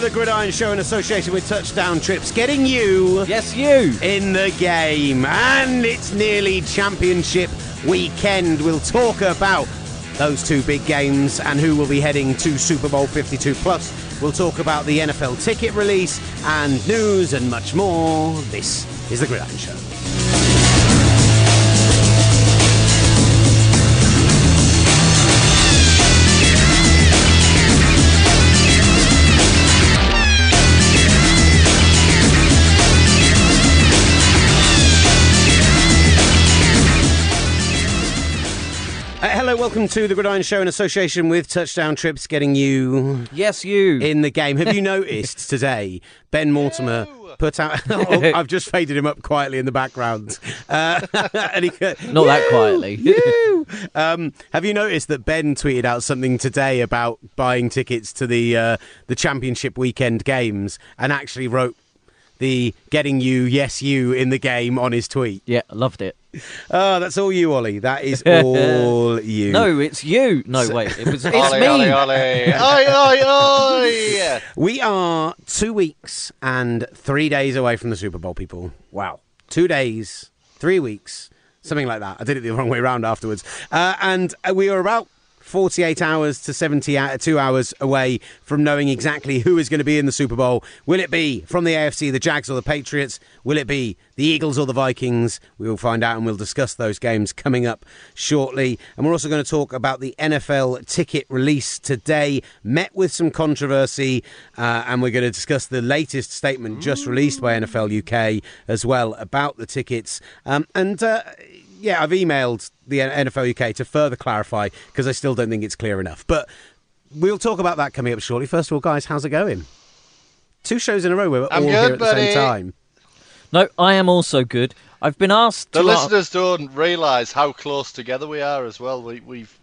to the Gridiron Show in association with Touchdown Trips, getting you Yes, you. in the game. And it's nearly championship weekend. We'll talk about those two big games and who will be heading to Super Bowl 52 plus. We'll talk about the NFL ticket release and news and much more. This is the Gridiron Show. Welcome to the Gridiron Show in association with Touchdown Trips, getting you Yes, you. in the game. Have you noticed today Ben Mortimer put out? Oh, I've just faded him up quietly in the background. Uh, and he, Not that quietly. Um, have you noticed that Ben tweeted out something today about buying tickets to the uh, the championship weekend games, and actually wrote the "getting you, yes you" in the game on his tweet? yeah, loved it. Oh, that's all you, Ollie. That is all you. No, it's you. No, wait. It was. It's Ollie, me. Ollie, Ollie. Oi, oi, oi. We are two weeks and three days away from the Super Bowl, people. Wow. Two days, three weeks, something like that. I did it the wrong way around afterwards. Uh, and we are about 48 hours to 72 hours away from knowing exactly who is going to be in the Super Bowl. Will it be from the AFC, the Jags or the Patriots? Will it be the Eagles or the Vikings? We will find out and we'll discuss those games coming up shortly. And we're also going to talk about the NFL ticket release today. Met with some controversy, uh, and we're going to discuss the latest statement just released by NFL UK as well about the tickets. Um, and uh, yeah, I've emailed the NFL UK to further clarify because I still don't think it's clear enough. But we'll talk about that coming up shortly. First of all, guys, how's it going? Two shows in a row. Where we're all I'm here good, at the same time. No, I am also good. I've been asked. The to listeners don't realise how close together we are as well. We, we've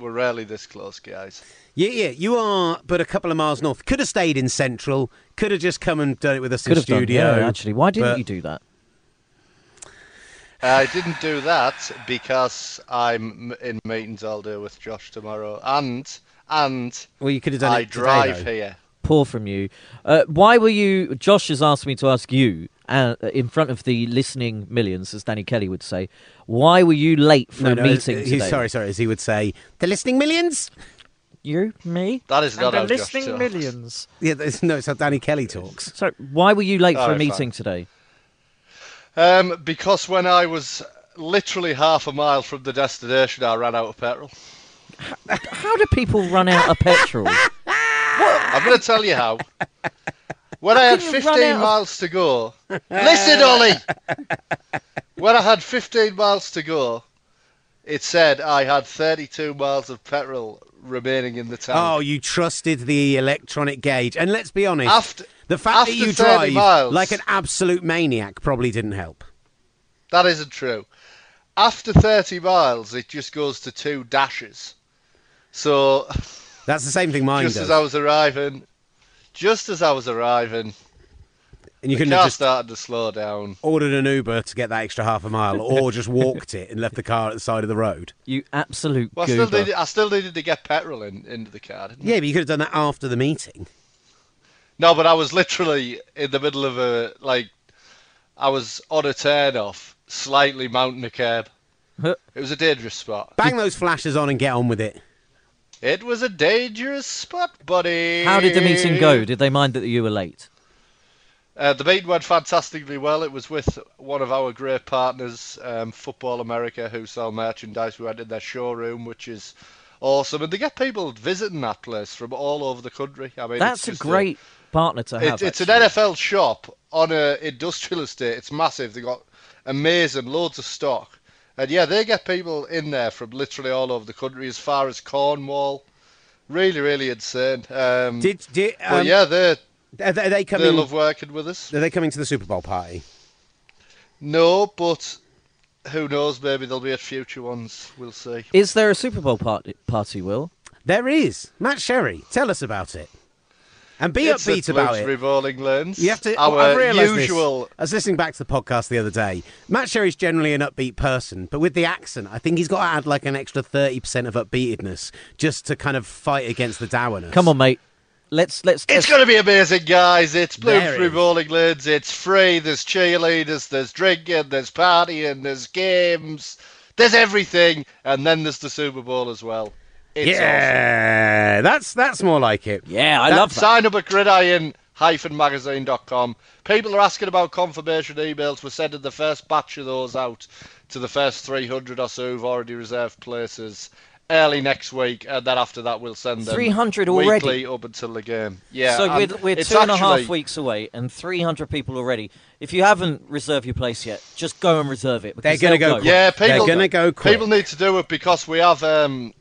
we're rarely this close, guys. Yeah, yeah, you are, but a couple of miles north. Could have stayed in Central. Could have just come and done it with us Could in have done. studio. Yeah, actually. Why didn't but- you do that? I didn't do that because I'm in meetings all day with Josh tomorrow, and and Well, you could have done I it today, drive though. here. Poor from you. Uh, why were you? Josh has asked me to ask you, uh, in front of the listening millions, as Danny Kelly would say, why were you late for No, a no, meeting he- today? Sorry, sorry, as he would say, the listening millions. You, me, That is not and how the Josh listening talks. millions. Yeah, no, it's how Danny Kelly talks. So why were you late for a meeting fine. today? Um, because when I was literally half a mile from the destination, I ran out of petrol. How do people run out of petrol? I'm going to tell you how. When I had can you run 15 out of- miles to go, listen, Ollie. When I had 15 miles to go, it said I had 32 miles of petrol remaining in the tank. Oh, you trusted the electronic gauge, and let's be honest, After- the fact that you drive miles- like an absolute maniac probably didn't help. That isn't true. After 30 miles, it just goes to two dashes. So That's the same thing mine just does. as I was arriving, just as I was arriving, and you the couldn't car have just started to slow down. ordered an Uber to get that extra half a mile, or just walked it and left the car at the side of the road. You absolute Well, I still, goober. needed, I still needed to get petrol in, into the car, didn't I? Yeah, but you could have done that after the meeting. No, but I was literally in the middle of a like, I was on a turn off, slightly mounting a curb. Huh. It was a dangerous spot. Bang those flashes on and get on with it. It was a dangerous spot, buddy. How did the meeting go? Did they mind that you were late? Uh, the meeting went fantastically well. It was with one of our great partners, um, Football America, who sell merchandise. We went in their showroom, which is awesome, and they get people visiting that place from all over the country. I mean, That's a great partner to have. It, it's an. NFL shop on an industrial estate. It's massive. They got amazing loads of stock, and yeah, they get people in there from literally all over the country, as far as Cornwall. Really, really insane. Um, Did, did but um, yeah, they are they, are they they coming? love working with us. Are they coming to the Super Bowl party? No, but who knows? Maybe there'll be at future ones. We'll see. Is there a Super Bowl party? Party, Will? There is. Matt Sherry, tell us about it. And be It's upbeat at about Luke's it. Revolving Lanes. You have to. Our I've realised this. usual. I was listening back to the podcast the other day. Matt Sherry's generally an upbeat person, but with the accent, I think he's got to add like an extra thirty percent of upbeatedness just to kind of fight against the dourness. Come on, mate. Let's let's. It's going to be amazing, guys. It's There Bloomsbury. Bowling Lids. It's free. There's cheerleaders. There's drinking. There's partying. There's games. There's everything. And then there's the Super Bowl as well. It's awesome. yeah, that's that's more like it. Yeah, I That- love that. Sign up at gridiron-magazine.com. People are asking about confirmation emails. We're sending the first batch of those out to the first 300 or so who've already reserved places early next week, and then after that we'll send them 300 already? weekly up until the game. Yeah, so and we're, we're it's two and a half actually- weeks away and 300 people already. If you haven't reserved your place yet, just go and reserve it. They're because gonna they'll go quick. Yeah, They're people gonna go quick. People need to do it because we have um,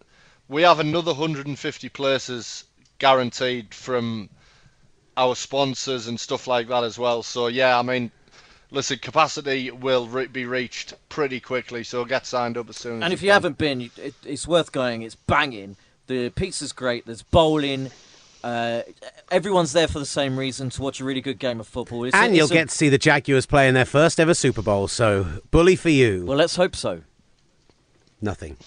we have another 150 places guaranteed from our sponsors and stuff like that as well. So yeah, I mean, listen, capacity will re- be reached pretty quickly. So get signed up as soon as. And if you can. haven't been, it, it's worth going. It's banging. The pizza's great. There's bowling. Uh, everyone's there for the same reason to watch a really good game of football. It's a- And you'll it's a- get to see the Jaguars play in their first ever Super Bowl. So bully for you. Well, let's hope so. nothing.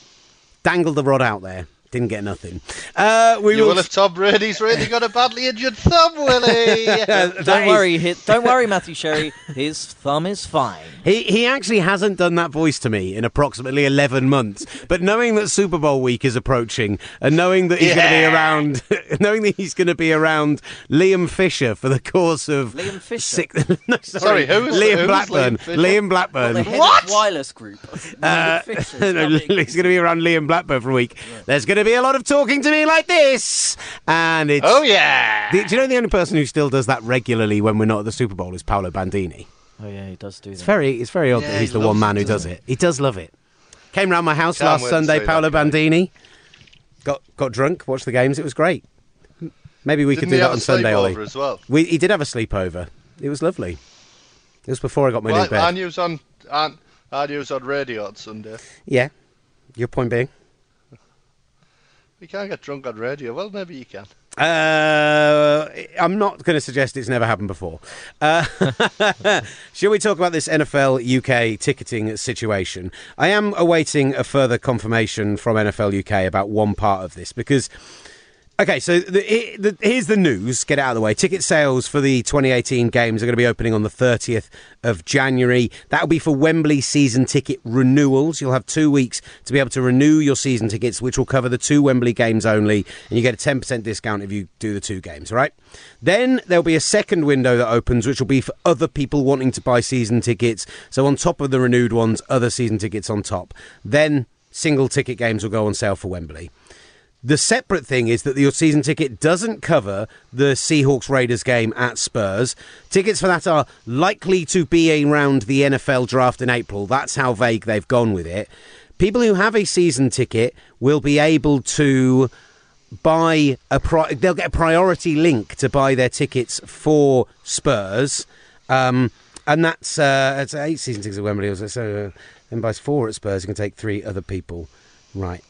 Dangle the rod out there. Didn't get nothing. Uh, we you will. will if Tom Brady's really got a badly injured thumb, Willie. That Don't is- worry, hi- don't worry, Matthew Sherry. His thumb is fine. He he actually hasn't done that voice to me in approximately eleven months. But knowing that Super Bowl week is approaching, and knowing that he's going to be around, knowing that he's going to be around Liam Fisher for the course of Liam Fisher? Six, no, Sorry, sorry, who was- Liam who was Blackburn? Liam Liam Blackburn. The head What? of wireless group. Uh, no, he's going to be around Liam Blackburn for a week. There's going to be a lot of talking to me like this, and it's. oh yeah. The- do you know the only person who still does that regularly when we're not at the Super Bowl is Paolo Bandini? Oh yeah, he does do that. It's very, it's very odd Yeah, that he's he the one man it, who does doesn't it. He does love it. Came round my house Can't last Sunday, Paolo. Bandini. Got got drunk, watched the games. It was great. Maybe we Didn't could do he that have on a Sunday, sleepover Ollie. as well? We, he did have a sleepover. It was lovely. It was before I got my Well, new bed. I, I was on. I, I was on radio on Sunday. Yeah. Your point being? You can't get drunk on radio. Well, maybe you can. Uh, I'm not going to suggest it's never happened before. Uh, shall we talk about this NFL UK ticketing situation? I am awaiting a further confirmation from NFL UK about one part of this because. Okay, so the, the, here's the news. Get out of the way. Ticket sales for the 2018 games are going to be opening on the 30th of January. That'll be for Wembley season ticket renewals. You'll have two weeks to be able to renew your season tickets, which will cover the two Wembley games only, and you get a 10% discount if you do the two games, right? Then there'll be a second window that opens, which will be for other people wanting to buy season tickets. So on top of the renewed ones, other season tickets on top. Then single ticket games will go on sale for Wembley. The separate thing is that your season ticket doesn't cover the Seahawks Raiders game at Spurs. Tickets for that are likely to be around the NFL draft in April. That's how vague they've gone with it. People who have a season ticket will be able to buy a pri- they'll get a priority link to buy their tickets for Spurs. Um, and that's uh, it's eight season tickets at Wembley. So uh, then buys four at Spurs. You can take three other people. Right.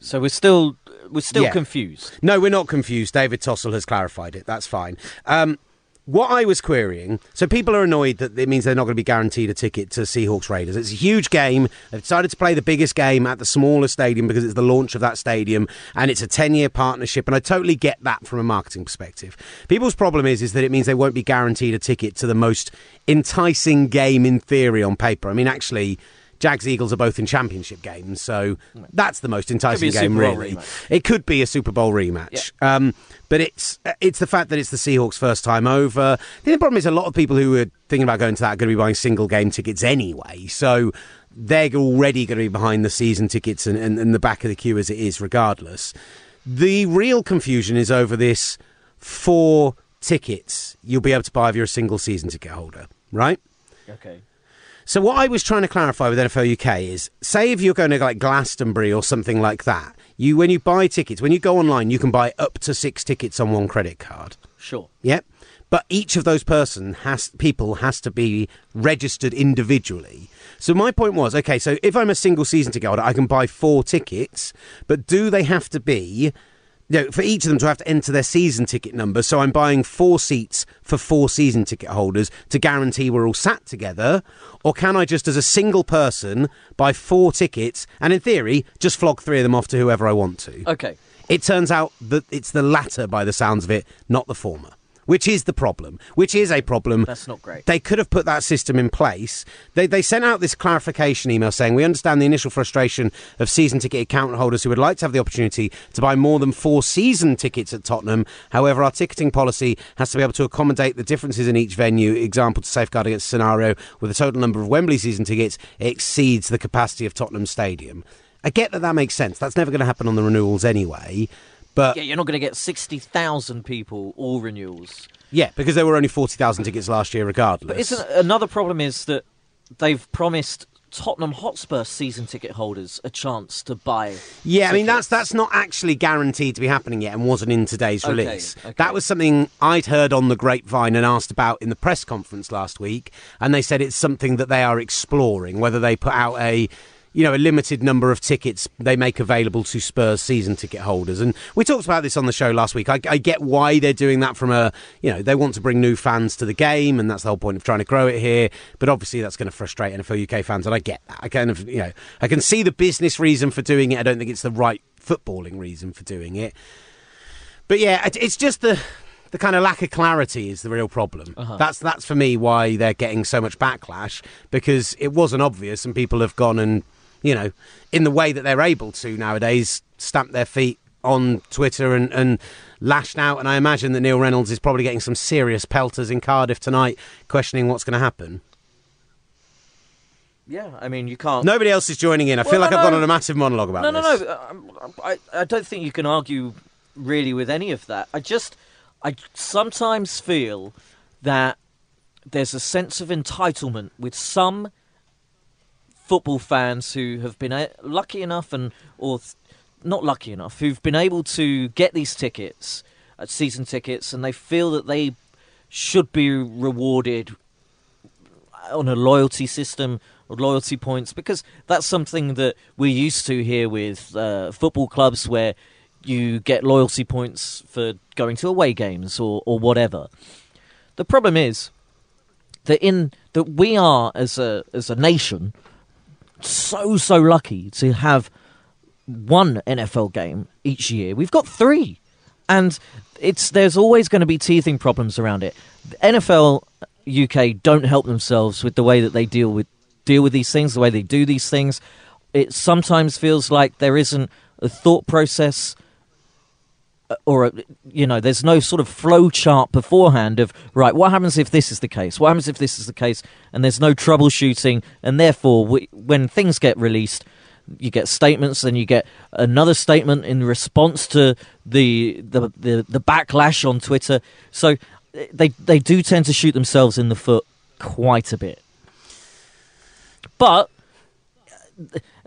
So we're still we're still Yeah. confused. No, we're not confused. David Tossell has clarified it. That's fine. Um, what I was querying, so people are annoyed that it means they're not going to be guaranteed a ticket to Seahawks Raiders. It's a huge game. They've decided to play the biggest game at the smaller stadium because it's the launch of that stadium and it's a 10 year partnership. And I totally get that from a marketing perspective. People's problem is, is that it means they won't be guaranteed a ticket to the most enticing game in theory on paper. I mean, actually. Jags Eagles are both in championship games, so that's the most enticing game, really. rematch. It could be a Super Bowl rematch. Um, but it's it's the fact that it's the Seahawks' first time over. The problem is a lot of people who are thinking about going to that are going to be buying single game tickets anyway. So they're already going to be behind the season tickets and, and, and the back of the queue as it is, regardless. The real confusion is over this four tickets you'll be able to buy if you're a single season ticket holder, right? Okay. So what I was trying to clarify with NFL UK is, say if you're going to like Glastonbury or something like that, you when you buy tickets, when you go online, you can buy up to six tickets on one credit card. Sure. Yep. But each of those person has people has to be registered individually. So my point was, okay, so if I'm a single season ticket holder, I can buy four tickets, but do they have to be you know, for each of them to have to enter their season ticket number. So I'm buying four seats for four season ticket holders to guarantee we're all sat together. Or can I just, as a single person, buy four tickets and in theory, just flog three of them off to whoever I want to? Okay. It turns out that it's the latter, by the sounds of it, not the former. Which is the problem. Which is a problem. That's not great. They could have put that system in place. They, they sent out this clarification email saying, We understand the initial frustration of season ticket account holders who would like to have the opportunity to buy more than four season tickets at Tottenham. However, our ticketing policy has to be able to accommodate the differences in each venue. Example to safeguard against scenario where the total number of Wembley season tickets exceeds the capacity of Tottenham Stadium. I get that that makes sense. That's never going to happen on the renewals anyway. But Yeah, you're not going to get 60,000 people all renewals. yeah, because there were only 40,000 tickets last year regardless. But isn't another problem is that they've promised Tottenham Hotspur season ticket holders a chance to buy. Yeah, I mean that's that's not actually guaranteed to be happening yet, and wasn't in today's Okay, release. okay. That was something I'd heard on the grapevine and asked about in the press conference last week, and they said it's something that they are exploring whether they put out a you know a limited number of tickets they make available to Spurs season ticket holders. And we talked about this on the show last week. I, I get why they're doing that from a you know they want to bring new fans to the game, and that's the whole point of trying to grow it here. But obviously that's going to frustrate NFL UK fans, and I get that. I kind of you know I can see the business reason for doing it. I don't think it's the right footballing reason for doing it. But yeah, it- it's just the the kind of lack of clarity is the real problem. Uh-huh. That's that's for me why they're getting so much backlash because it wasn't obvious and people have gone and you know in the way that they're able to nowadays stamp their feet on Twitter and, and lashed out. And I imagine that Neil Reynolds is probably getting some serious pelters in Cardiff tonight, questioning what's going to happen. Yeah, I mean, you can't. Nobody else is joining in. I feel like no, I've gone no. on a massive monologue about this. No, no, no. um, I, I don't think you can argue really with any of that. I just, I sometimes feel that there's a sense of entitlement with some football fans who have been lucky enough and or not lucky enough who've been able to get these tickets, uh, season tickets, and they feel that they should be rewarded on a loyalty system or loyalty points because that's something that we're used to here with uh, football clubs where you get loyalty points for going to away games or, or whatever. The problem is that in that we are as a as a nation so so lucky to have one NFL game each year. We've got three, and it's there's always going to be teething problems around it. The NFL UK don't help themselves with the way that they deal with deal with these things, the way they do these things. It sometimes feels like there isn't a thought process or a, you know there's no sort of flow chart beforehand of right what happens if this is the case what happens if this is the case and there's no troubleshooting and therefore we, when things get released you get statements and you get another statement in response to the the the, the backlash on Twitter so uh, they they do tend to shoot themselves in the foot quite a bit but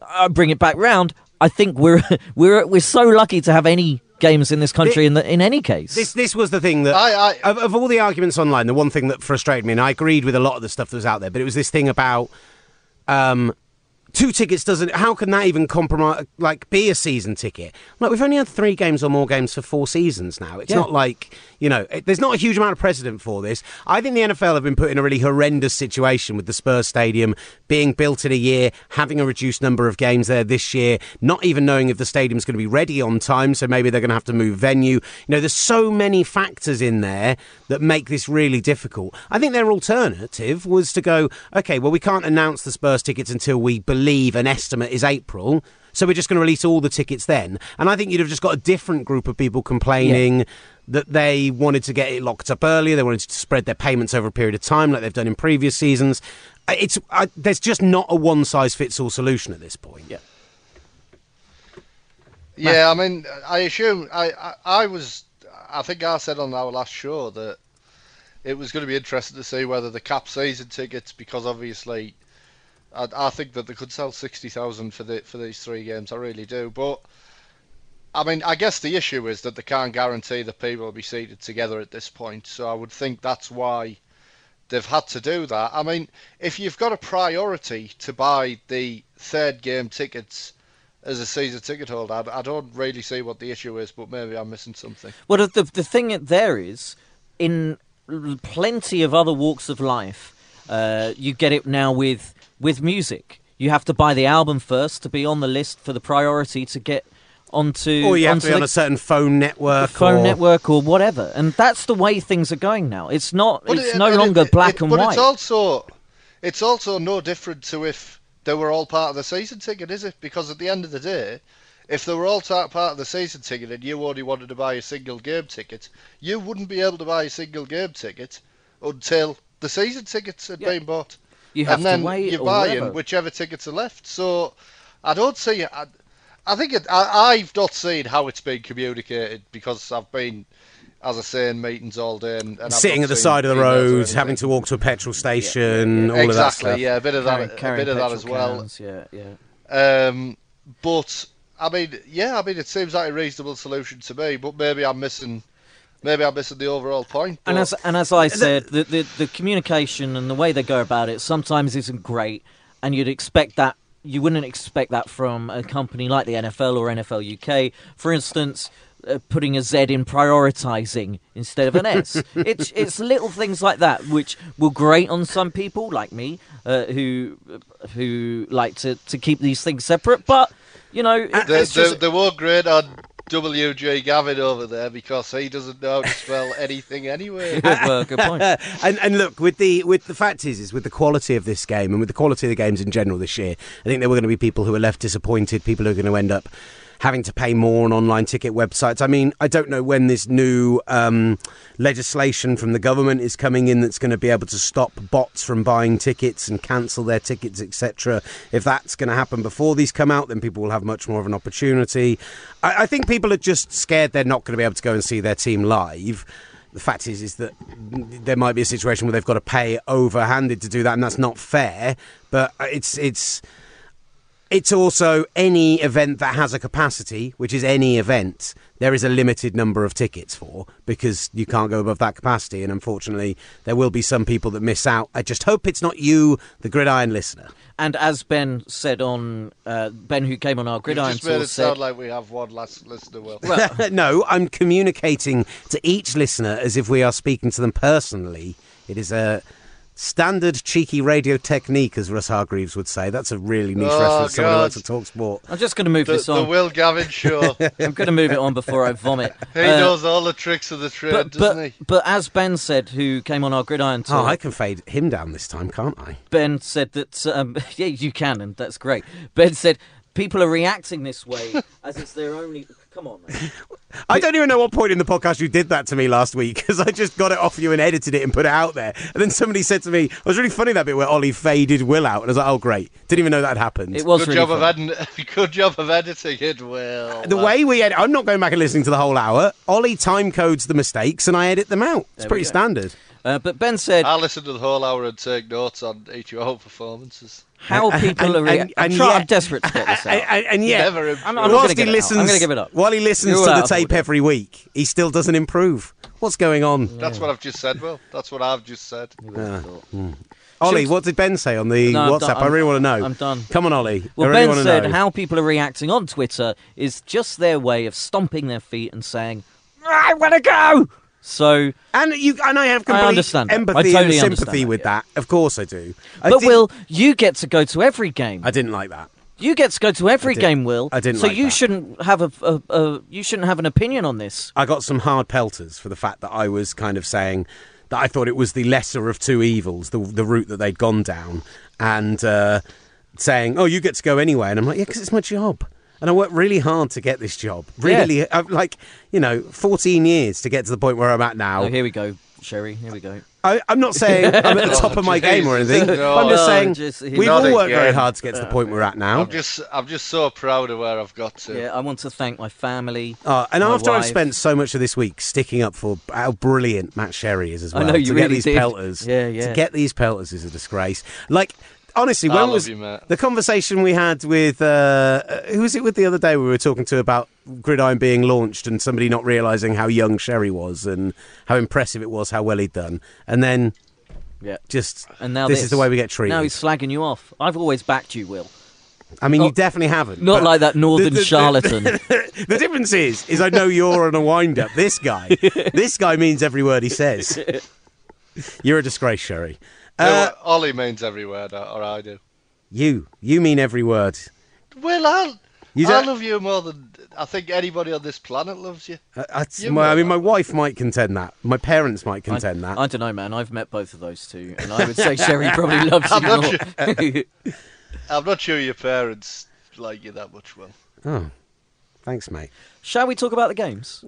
I bring it back round. I think we're we're we're so lucky to have any games in this country in the, in any case. This this was the thing that I- I- of, of all the arguments online, the one thing that frustrated me, and I agreed with a lot of the stuff that was out there, but it was this thing about um, two tickets doesn't. How can that even compromise? Like, be a season ticket? Like, we've only had three games or more games for four seasons now. It's Yeah. not like you know. It, there's not a huge amount of precedent for this. I think the NFL have been put in a really horrendous situation with the Spurs Stadium being built in a year, having a reduced number of games there this year, not even knowing if the stadium's going to be ready on time. So maybe they're going to have to move venue. You know, there's so many factors in there that make this really difficult. I think their alternative was to go, okay, well, we can't announce the Spurs tickets until we believe an estimate is April. So we're just going to release all the tickets then. And I think you'd have just got a different group of people complaining that they wanted to get it locked up earlier. They wanted to spread their payments over a period of time like they've done in previous seasons. It's I, there's just not a one size fits all solution at this point. Yeah. Yeah, I mean, I assume I, I I was I think I said on our last show that it was going to be interesting to see whether the cap season tickets because obviously I, I think that they could sell sixty thousand for the for these three games. I really do, but I mean, I guess the issue is that they can't guarantee that people will be seated together at this point. So I would think that's why they've had to do that. I mean, if you've got a priority to buy the third game tickets as a season ticket holder, I, I don't really see what the issue is, but maybe I'm missing something. Well, the, the thing there is, in plenty of other walks of life, uh, you get it now with with music. You have to buy the album first to be on the list for the priority to get onto or you have onto to be on a certain phone network. phone or- network or whatever, and that's the way things are going now. It's not. But it's it- no it- longer it- black it- and but white. it's also it's also no different to if they were all part of the season ticket, is it? Because at the end of the day, if they were all ta- part of the season ticket and you only wanted to buy a single game ticket, you wouldn't be able to buy a single game ticket until the season tickets had Yeah. been bought. You have and then to wait you're buying whatever. whichever tickets are left. So I don't see. I, I think it, I, I've not seen how it's been communicated because I've been, as I say, in meetings all day and, and Sitting at the side of the road, having to walk to a petrol station, all of that exactly, stuff. yeah, a bit of Carrying- that, a bit of that as well. cans, Yeah, yeah. Um, but I mean, yeah, I mean, it seems like a reasonable solution to me. But maybe I'm missing, maybe I'm missing the overall point. And as and as I said, the, the the communication and the way they go about it sometimes isn't great, and you'd expect that you wouldn't expect that from a company like the NFL or NFL UK, for instance. Uh, putting a Z in prioritizing instead of an S. it's it's little things like that which will grate on some people like me uh, who who like to, to keep these things separate. But you know, it- They, it's just, they, they were great on WG Gavin over there because he doesn't know how to spell anything anyway. well, good point. and and look with the with the fact is is with the quality of this game and with the quality of the games in general this year, I think there were going to be people who are left disappointed, people who are going to end up having to pay more on online ticket websites. I mean, I don't know when this new um, legislation from the government is coming in that's going to be able to stop bots from buying tickets and cancel their tickets, etc. If that's going to happen before these come out, then people will have much more of an opportunity. I, I think people are just scared they're not going to be able to go and see their team live the fact is is that there might be a situation where they've got to pay overhanded to do that, and that's not fair. But it's it's it's also any event that has a capacity, which is any event. There is a limited number of tickets for because you can't go above that capacity, and unfortunately, there will be some people that miss out. I just hope it's not you, the gridiron listener. And as Ben said on uh, Ben, who came on our You've gridiron just made it said, sound like we have one last listener. Will no, I'm communicating to each listener as if we are speaking to them personally. It is a standard cheeky radio technique, as Russ Hargreaves would say. That's a really niche Oh, reference. to Someone who God. works at Talksport. "I'm just going to move the, this the on. Will Gavin show. I'm going to move it on before I vomit." he Uh, knows all the tricks of the trade, but doesn't but, he? but as Ben said, who came on our gridiron tour, Oh, I can fade him down this time, can't I? Ben said that um, yeah, you can, and that's great. Ben said people are reacting this way as it's their only. Come on, man. I don't even know what point in the podcast you did that to me last week because I just got it off you and edited it and put it out there. And then somebody said to me, "It was really funny that bit where Ollie faded Will out," and I was like, "Oh, great! Didn't even know that happened." It was Good really job fun. of edit- good job of editing it. Well, the way we edit, I'm not going back and listening to the whole hour. Ollie time codes the mistakes and I edit them out. It's There pretty standard. Uh, but Ben said I'll listen to the whole hour and take notes on each of your performances. how people and- are reacting. and- I'm, and trying- yet- I'm desperate to get this out. And, and, and yet, Never improved. I'm not whilst he give it up. listens, I'm gonna give it up. While he listens You're to the tape every week, he still doesn't improve. What's going on? That's what I've just said. Will. that's what I've just said. Ollie, what did Ben say on the No, I'm WhatsApp? I really want to know. I'm done. Come on, Ollie. Well, really Ben said know. how people are reacting on Twitter is just their way of stomping their feet and saying, "I want to go." So, And you and I have complete understand that. I empathy totally and sympathy that, with yeah. that. Of course, I do. I but Will, you get to go to every game. I didn't like that. You get to go to every game, Will. I didn't So like you that. shouldn't have a, a, a you shouldn't have an opinion on this. I got some hard pelters for the fact that I was kind of saying that I thought it was the lesser of two evils, the the route that they'd gone down, and uh, saying, "Oh, you get to go anyway," and I'm like, "Yeah, because it's my job." And I worked really hard to get this job. Really, I've like you know, 14 years to get to the point where I'm at now. Oh, here we go, Sherry. Here we go. I, I'm not saying I'm at the top of my game or anything. No. I'm just No, saying just- we've all worked very hard to get to the point we're at now. I'm just, I'm just so proud of where I've got to. Yeah, I want to thank my family. Uh, and my after I've spent so much of this week sticking up for how brilliant Matt Sherry is as I well, know, you to get these did. pelters, Yeah, yeah. to get these pelters is a disgrace. Like honestly, I when love was you, mate. the conversation we had with uh, uh, who was it with the other day? We were talking to about Gridiron being launched and somebody not realizing how young Sherry was and how impressive it was, how well he'd done, and then Yeah. just And now this, this is the way we get treated. Now he's slagging you off. I've always backed you, Will. I mean, Oh, you definitely haven't. Not like that northern the- the- charlatan. the difference is, is I know you're on a wind up. This guy, this guy means every word he says. You're a disgrace, Sherry. No, Uh, Ollie means every word, or or I do. you, you mean every word. Well, I'll, You I love you more than I think anybody on this planet loves you. Uh, You my- I mean, my wife might contend that. My parents might contend that. I don't know, man. I've met both of those two, and I would say Sherry probably loves you I'm not more. I'm not sure your parents like you that much, well. oh, thanks, mate. Shall we talk about the games?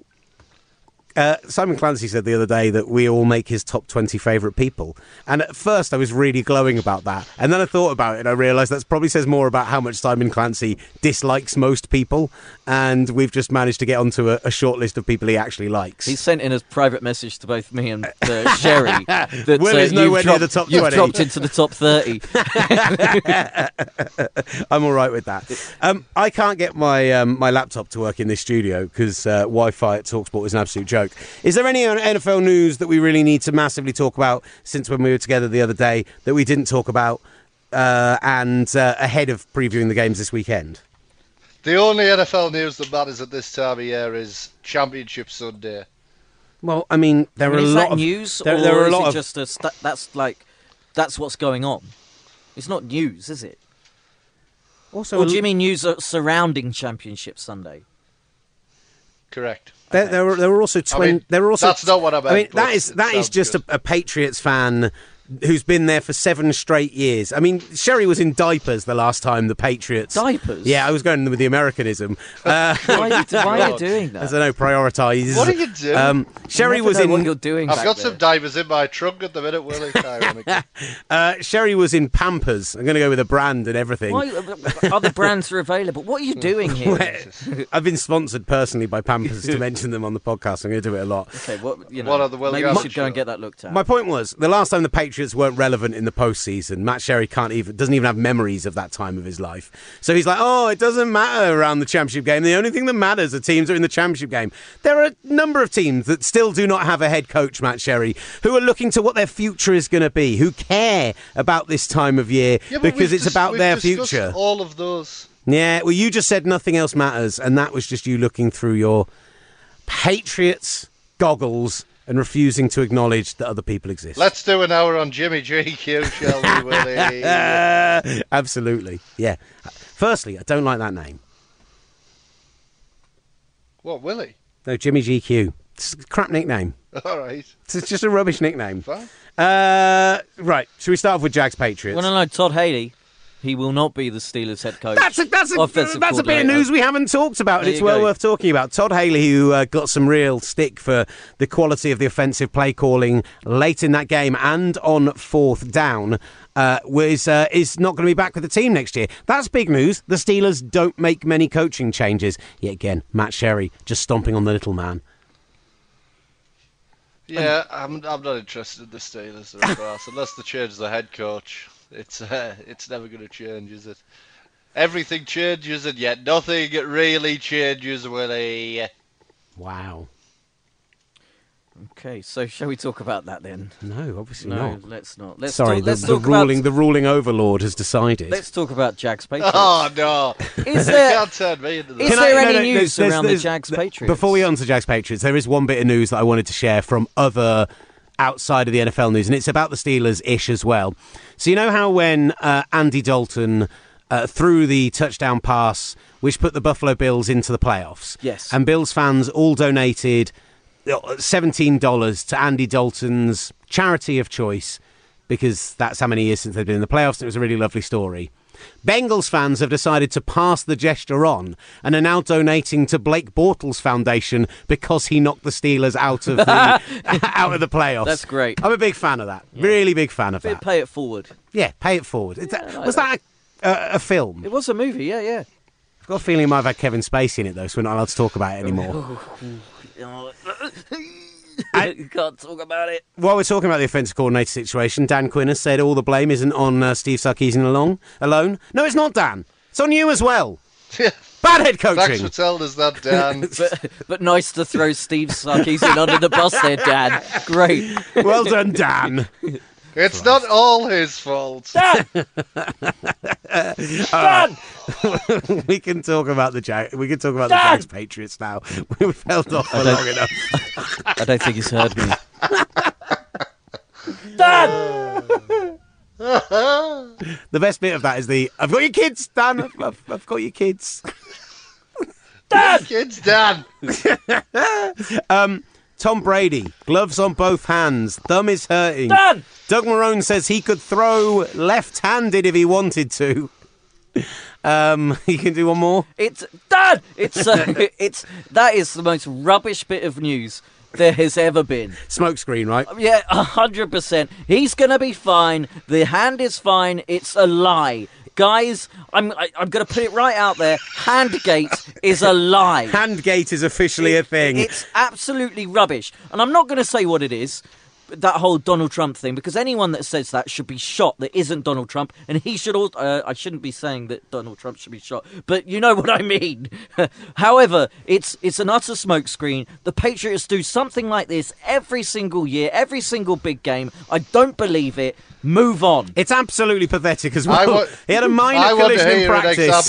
Uh, Simon Clancy said the other day that we all make his top 20 favourite people. And at first I was really glowing about that. And then I thought about it and I realised that probably says more about how much Simon Clancy dislikes most people. And we've just managed to get onto a, a short list of people he actually likes. He sent in a private message to both me and uh, Sherry that Will uh, is you've near dropped- the top You've 20. dropped into the top thirty. I'm all right with that. Um, I can't get my um, my laptop to work in this studio because uh, Wi-Fi at Talksport is an absolute joke. Is there any NFL news that we really need to massively talk about since when we were together the other day that we didn't talk about uh, and uh, ahead of previewing the games this weekend? The only NFL news that matters at this time of year is Championship Sunday. Well, I mean, there I mean, are a lot of news, There, or there are a lot of just a st- that's like that's what's going on? It's not news, is it? also Or do you mean news uh, surrounding Championship Sunday? Correct. There, there, were, there were also I twin. mean, there were also. that's not what I I mean, meant, that is that is just a, a Patriots fan who's been there for seven straight years. I mean, Sherry was in diapers the last time the Patriots. Diapers? Yeah, I was going with the Americanism. Uh, Why are you, why are you God. doing I that? don't know, prioritise. What are you doing? Um, Sherry was in. what you're doing. I've got there. some diapers in my trunk at the minute, Willie. Uh, Sherry was in Pampers. I'm going to go with a brand and everything. Why, other brands are available. What are you doing here? I've been sponsored personally by Pampers to mention them on the podcast. I'm going to do it a lot. Okay, what you know? What are the Will maybe you should go and get that looked at. My point was the last time the Patriots weren't relevant in the postseason, Matt Sherry can't even doesn't even have memories of that time of his life. So he's like, "Oh, it doesn't matter around the championship game. The only thing that matters are teams that are in the championship game." There are a number of teams that still do not have a head coach, Matt Sherry, who are looking to what their future is going to be, who care about this time of year Yeah, because it's dis- about their future. All of those. Yeah, well, you just said nothing else matters, and that was just you looking through your Patriots goggles and refusing to acknowledge that other people exist. Let's do an hour on Jimmy GQ, shall we, Willie? Uh, absolutely, yeah. Firstly, I don't like that name. what, Willie? No, Jimmy GQ. It's a crap nickname. All right, It's just a rubbish nickname. fine. Uh, right, should we start off with Jags Patriots? well, no, no, Todd Haley, he will not be the Steelers head coach. That's a, that's a, that's a bit of news we haven't talked about, and There it's well go. worth talking about. Todd Haley, who uh, got some real stick for the quality of the offensive play calling late in that game and on fourth down, uh, was uh, is not going to be back with the team next year. That's big news. The Steelers don't make many coaching changes. Yet again, Matt Sherry just stomping on the little man. Yeah, I'm, I'm not interested in the Steelers, of course, unless they change the head coach. It's uh, it's never going to change, is it? Everything changes, and yet nothing really changes, Willie. Wow. Okay, so shall we talk about that then? No, obviously No, not. let's not. Let's Sorry, talk, the, let's the talk ruling about the ruling overlord has decided. let's talk about Jags Patriots. Oh no! Is you there can't turn me into is this. Can I- there no, any no, news there's- there's- around there's- the Jags Patriots? Before we answer Jags Patriots, there is one bit of news that I wanted to share from other outside of the NFL news, and it's about the Steelers ish as well. So, you know how when uh, Andy Dalton uh, threw the touchdown pass, which put the Buffalo Bills into the playoffs? Yes. And Bills fans all donated uh, $17 to Andy Dalton's charity of choice because that's how many years since they've been in the playoffs. And it was a really lovely story. Bengals fans have decided to pass the gesture on and are now donating to Blake Bortles Foundation because he knocked the Steelers out of the out of the playoffs. That's great. I'm a big fan of that. Really big fan of that. pay it forward. Yeah, pay it forward. Is that- like was that a, a, a film? It was a movie, yeah, yeah. I've got a feeling it might have had Kevin Spacey in it though, so we're not allowed to talk about it anymore. you can't talk about it. While we're talking about the offensive coordinator situation, Dan Quinn has said all the blame isn't on uh, Steve Sarkisian alone. Alone? No, it's not Dan. It's on you as well. Bad head Thanks for coaching. telling us that, Dan. But, but nice to throw Steve Sarkisian under the bus there, Dan. Great. well done, Dan. it's not all his fault. we can talk about the Jack. we can talk about the Jags Patriots now. We've held off for long enough. I don't think he's heard me. The best bit of that is the I've got your kids, Dan. I've, I've, I've got your kids. Dan! Kids, Dan. Um, Tom Brady, gloves on both hands, thumb is hurting. Dan! Doug Marrone says he could throw left-handed if he wanted to. Um, you can do one more. It's Dan. It's uh, it's that is the most rubbish bit of news there has ever been. Smokescreen, right? Yeah, a hundred percent. He's gonna be fine. The hand is fine. It's a lie, guys. I'm I, I'm gonna put it right out there. Handgate is a lie. Handgate is officially a thing. It's absolutely rubbish, and I'm not gonna say what it is. That whole Donald Trump thing, because anyone that says that should be shot. That isn't Donald Trump, and he should. All, uh, I shouldn't be saying that Donald Trump should be shot, but you know what I mean. However, it's it's an utter smokescreen. The Patriots do something like this every single year, every single big game. I don't believe it. Move on. It's absolutely pathetic as well. wa- he had a minor I want to collision in hear an practice.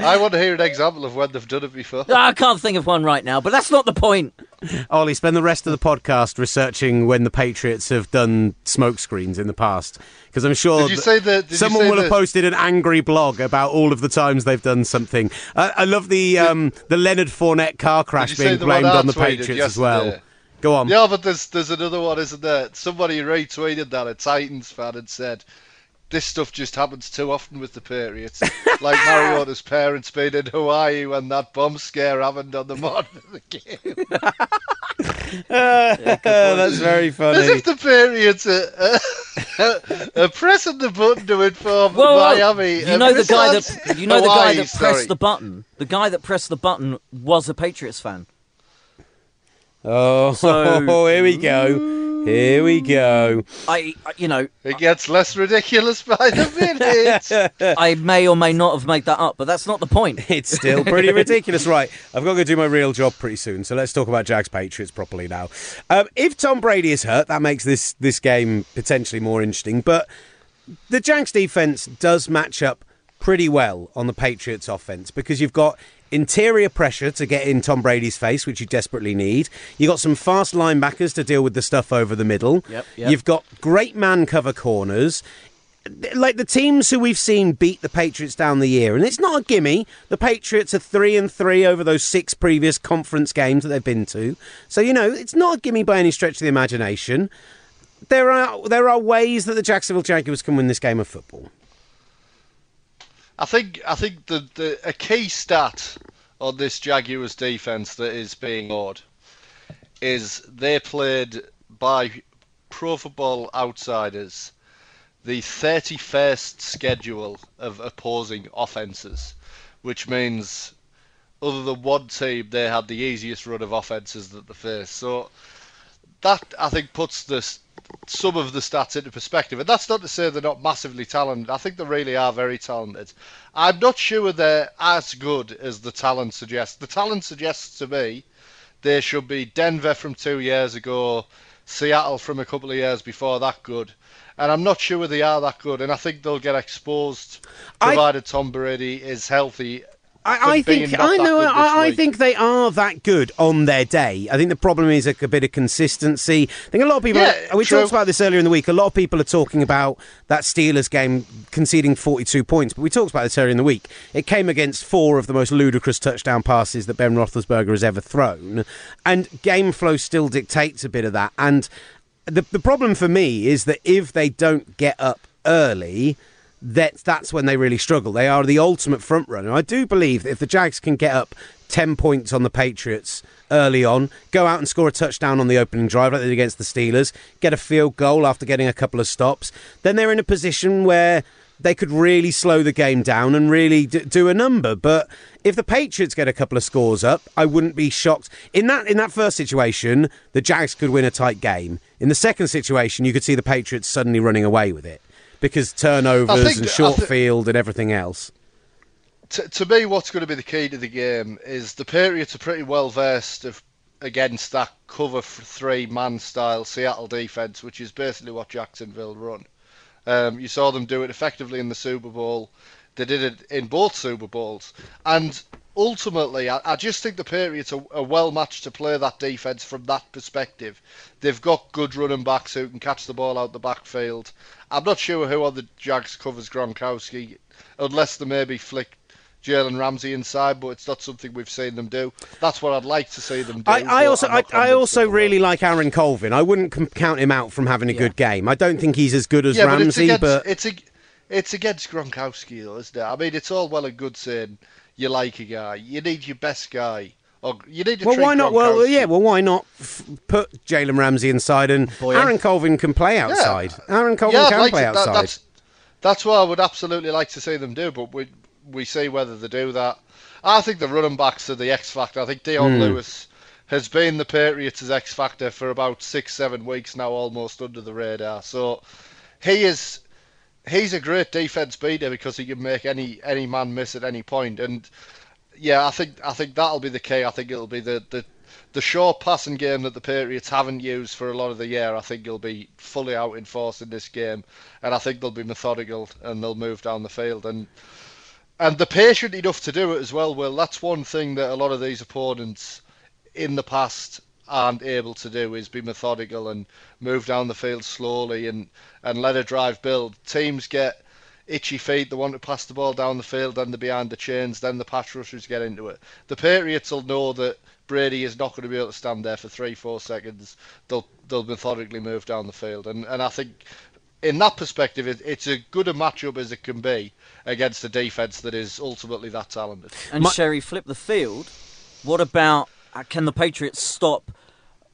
Example. I want to hear an example of when they've done it before. I can't think of one right now, but that's not the point. Ollie, spend the rest of the podcast researching when the Patriots have done smoke screens in the past, because I'm sure Did you say the- did you someone say will have posted an angry blog about all of the times they've done something. I, I love the um, the Leonard Fournette car crash being blamed on the tweeted Patriots as well. Go on. Yeah, but there's there's another one, isn't there? Somebody retweeted that a Titans fan and said, "This stuff just happens too often with the Patriots." like Mariota's parents being in Hawaii when that bomb scare happened on the morning of the game. That's very funny. As funny. if the Patriots are, uh, are, are pressing the button to inform Well, well, Miami. you know the guy that you know the guy Hawaii, that sorry. pressed the button. The guy that pressed the button was a Patriots fan. Oh, So- here we go. Here we go. I, I- you know, It gets less ridiculous by the minute. I may or may not have made that up, but that's not the point. It's still pretty ridiculous, right? I've got to go do my real job pretty soon, so let's talk about Jags Patriots properly now. Um, if Tom Brady is hurt, that makes this this game potentially more interesting. But the Jags defense does match up pretty well on the Patriots offense because you've got interior pressure to get in Tom Brady's face, which you desperately need. You've got some fast linebackers to deal with the stuff over the middle. Yep, yep. You've got great man cover corners like the teams who we've seen beat the Patriots down the year, and it's not a gimme. The Patriots are three and three over those six previous conference games that they've been to, so you know it's not a gimme by any stretch of the imagination. There are there are ways that the Jacksonville Jaguars can win this game of football. I think I think the, the a key stat on this Jaguars defense that is being odd is they played by Pro Football Outsiders the 31st schedule of opposing offenses, which means other than one team they had the easiest run of offenses that they faced. So that I think puts this some of the stats into perspective. And that's not to say they're not massively talented. I think they really are very talented. I'm not sure they're as good as the talent suggests. The talent suggests to me they should be Denver from two years ago, Seattle from a couple of years before that good. And I'm not sure they are that good. And I think they'll get exposed I- provided Tom Brady is healthy. I, I think I know. I, I think they are that good on their day. I think the problem is a, a bit of consistency. I think a lot of people. Yeah, we true. talked about this earlier in the week. A lot of people are talking about that Steelers game conceding 42 points, but we talked about this earlier in the week. It came against four of the most ludicrous touchdown passes that Ben Roethlisberger has ever thrown, and game flow still dictates a bit of that. And the the problem for me is that if they don't get up early that that's when they really struggle. They are the ultimate front runner. I do believe that if the Jags can get up 10 points on the Patriots early on, go out and score a touchdown on the opening drive like they did against the Steelers, get a field goal after getting a couple of stops, then they're in a position where they could really slow the game down and really d- do a number. But if the Patriots get a couple of scores up, I wouldn't be shocked. In that in that first situation, the Jags could win a tight game. In the second situation, you could see the Patriots suddenly running away with it because turnovers think- and short thi- field and everything else. to, to me, what's going to be the key to the game is the Patriots are pretty well versed of, against that cover three man style Seattle defense, which is basically what Jacksonville run. Um, you saw them do it effectively in the Super Bowl. They did it in both Super Bowls, and ultimately, I, I just think the Patriots are, are well matched to play that defense from that perspective. They've got good running backs who can catch the ball out the backfield. I'm not sure who on the Jags covers Gronkowski, unless they maybe flick Jalen Ramsey inside, but it's not something we've seen them do. That's what I'd like to see them do. I, I also, I'm I, not I convinced also really will. like Aaron Colvin. I wouldn't com- count him out from having a good game. I don't think he's as good as yeah, but it's Ramsey, against, but it's a, it's against Gronkowski, though, isn't it? I mean, it's all well and good saying you like a guy. You need your best guy, or you need to. well, why not? Well, yeah, well, why not f- put Jalen Ramsey inside and Bouye. Aaron Colvin can play outside. Aaron Colvin Yeah, can like play to- that- outside. that's, that's what I would absolutely like to see them do, but we we see whether they do that. I think the running backs are the X factor. I think Dion Hmm. Lewis has been the Patriots' X factor for about six, seven weeks now, almost under the radar. So he is he's a great defense beater because he can make any any man miss at any point. And yeah, I think I think that'll be the key. I think it'll be the the the short passing game that the Patriots haven't used for a lot of the year, I think he'll be fully out in force in this game, and I think they'll be methodical and they'll move down the field and and they're patient enough to do it as well. Well, that's one thing that a lot of these opponents in the past aren't able to do is be methodical and move down the field slowly and and let a drive build. Teams get itchy feet, they want to pass the ball down the field, then they're behind the chains, then the pass rushers get into it. The Patriots will know that Brady is not going to be able to stand there for three, four seconds. They'll they'll methodically move down the field, and and I think in that perspective, it, it's as good a matchup as it can be against a defense that is ultimately that talented. And Sherry, flip the field. What about uh, can the Patriots stop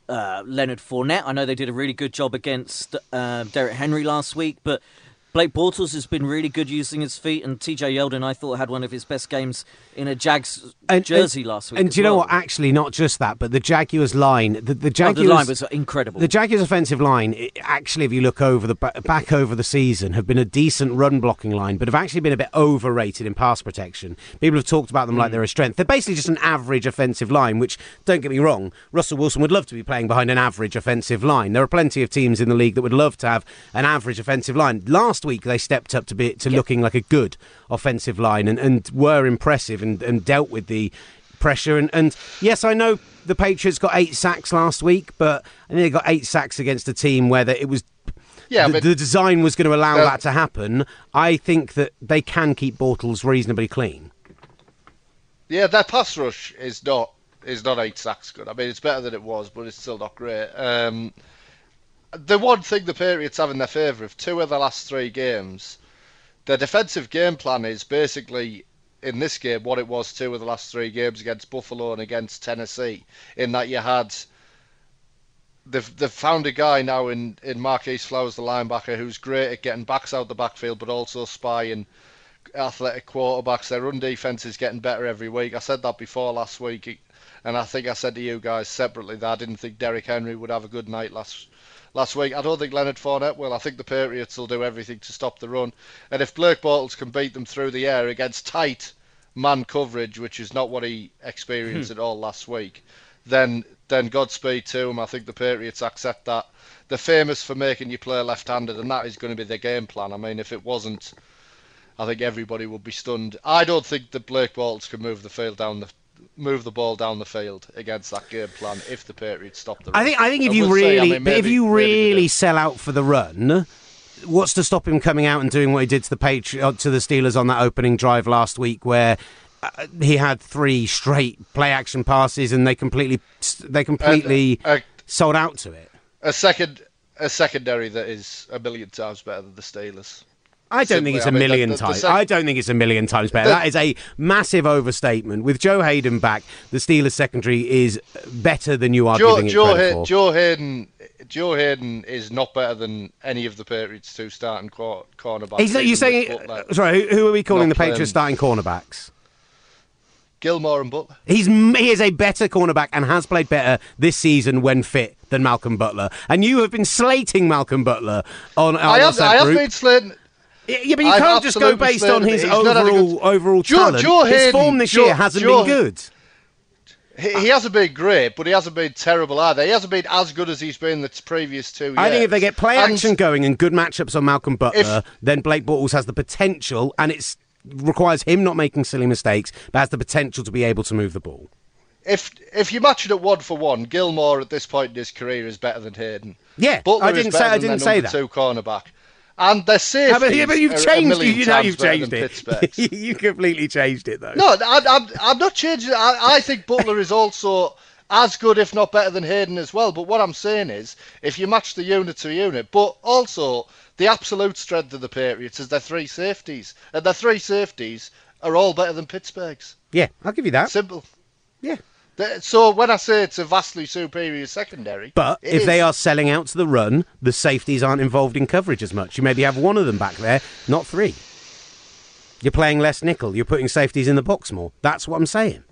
uh, Leonard Fournette? I know they did a really good job against uh, Derrick Henry last week, but Blake Bortles has been really good using his feet, and TJ Yeldon I thought had one of his best games in a Jags jersey last week. And do you know well. what? Actually, not just that, but the Jaguars line, the, the Oh, Jaguars the line was incredible. The Jaguars' offensive line, it, actually, if you look over the back over the season, have been a decent run blocking line, but have actually been a bit overrated in pass protection. People have talked about them like mm. they're a strength. They're basically just an average offensive line. Which, don't get me wrong, Russell Wilson would love to be playing behind an average offensive line. There are plenty of teams in the league that would love to have an average offensive line. Last week, they stepped up to be to looking like a good offensive line and, and were impressive and, and dealt with the pressure. And, and yes, I know the Patriots got eight sacks last week, but I think they got eight sacks against a team where the, it was. Yeah, the, but the design was going to allow Uh, that to happen. I think that they can keep Bortles reasonably clean. yeah, their pass rush is not is not eight sacks good. I mean, it's better than it was, but it's still not great. Um, the one thing the Patriots have in their favour of two of the last three games, their defensive game plan is basically in this game what it was two of the last three games against Buffalo and against Tennessee. In that you had they've they've found a guy now in in Marquis Flowers, the linebacker, who's great at getting backs out the backfield, but also spying athletic quarterbacks. Their run defense is getting better every week. I said that before last week, and I think I said to you guys separately that I didn't think Derrick Henry would have a good night last last week. I don't think Leonard Fournette will. I think the Patriots will do everything to stop the run. And if Blake Bortles can beat them through the air against tight man coverage, which is not what he experienced hmm. at all last week, then then Godspeed to him. I think the Patriots accept that. They're famous for making you play left-handed, and that is going to be their game plan. I mean, if it wasn't, I think everybody would be stunned. I don't think that Blake Bortles can move the field down the move the ball down the field against that game plan if the Patriots stop the run. I think. I think if And you we'll see. I really, mean, but if you maybe really sell out for the run, what's to stop him coming out and doing what he did to the Patri- uh, to the Steelers on that opening drive last week, where uh, he had three straight play action passes and they completely they completely uh, sold out to it. a second a secondary that is a million times better than the Steelers. I don't Simply, think it's I a mean, million the- the times. sec- I don't think it's a million times better. That is a massive overstatement. With Joe Haden back, the Steelers secondary is better than you are Joe, giving it Joe, credit Hay- for. Joe Haden Joe Haden is not better than any of the Patriots two starting quar- cornerbacks. He's you're saying, Butler. sorry, who, who are we calling the Patriots starting cornerbacks? Gilmore and Butler. He's he is a better cornerback and has played better this season when fit than Malcolm Butler. And you have been slating Malcolm Butler on our I have, WhatsApp I have group. been slating. Yeah, but you I've can't just go based on his him. He's not had a overall good- overall talent. Joe his Haden- form this Joe- year hasn't Joe- been good. He, he hasn't been great, but he hasn't been terrible either. He hasn't been as good as he's been the previous two years. I think if they get play And action going and good matchups on Malcolm Butler, If- then Blake Bortles has the potential, and it requires him not making silly mistakes, but has the potential to be able to move the ball. If if you match it at one for one, Gilmore at this point in his career is better than Haden. Yeah, Butler I didn't say I didn't say that. Two cornerback. And their safety. Yeah, but, yeah, but you've changed. it. You know, you've changed it. You completely changed it though. No, I, I'm, I'm not changing it. I, I think Butler is also as good, if not better, than Haden as well. But what I'm saying is, if you match the unit to unit, but also the absolute strength of the Patriots is their three safeties, uh, and their three safeties are all better than Pittsburgh's. Yeah, I'll give you that. Simple. Yeah. So when I say it's a vastly superior secondary, But if they are selling out to the run, the safeties aren't involved in coverage as much. You maybe have one of them back there, not three. You're playing less nickel. You're putting safeties in the box more. That's what I'm saying.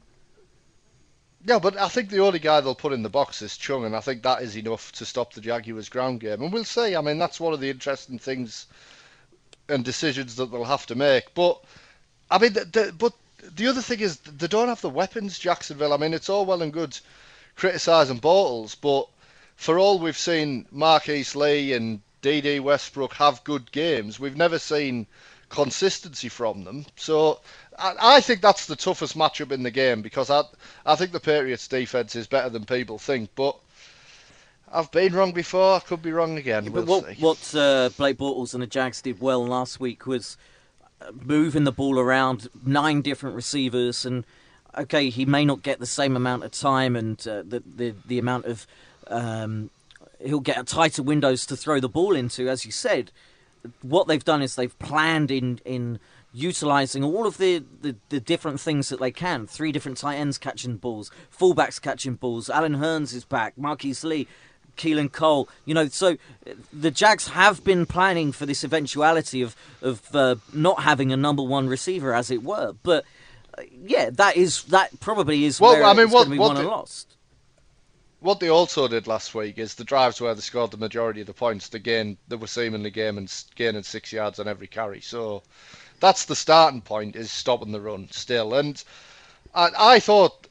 Yeah, but I think the only guy they'll put in the box is Chung, and I think that is enough to stop the Jaguars' ground game. And we'll see. I mean, that's one of the interesting things and decisions that they'll have to make. But I mean, the, the, but the other thing is they don't have the weapons, Jacksonville. I mean, it's all well and good criticising Bortles, but for all we've seen Marquise Lee and Dede Westbrook have good games, we've never seen consistency from them. So I, I think that's the toughest matchup in the game because I I think the Patriots defense is better than people think, but I've been wrong before. I could be wrong again. But we'll what see. what uh, Blake Bortles and the Jags did well last week was moving the ball around nine different receivers, and okay, he may not get the same amount of time and uh, the, the the amount of um, he'll get tighter windows to throw the ball into, as you said. What they've done is they've planned in in utilizing all of the, the, the different things that they can. Three different tight ends catching balls, fullbacks catching balls. Allen Hurns is back. Marquise Lee. Keelan Cole. You know, so the Jags have been planning for this eventuality of of uh, not having a number one receiver, as it were. But uh, yeah, that is that probably is Well, where I mean, what- going to be what and lost. What they also did last week is the drives where they scored the majority of the points. They gained, they were seemingly game and gaining six yards on every carry. So that's the starting point is stopping the run still. And I, I thought,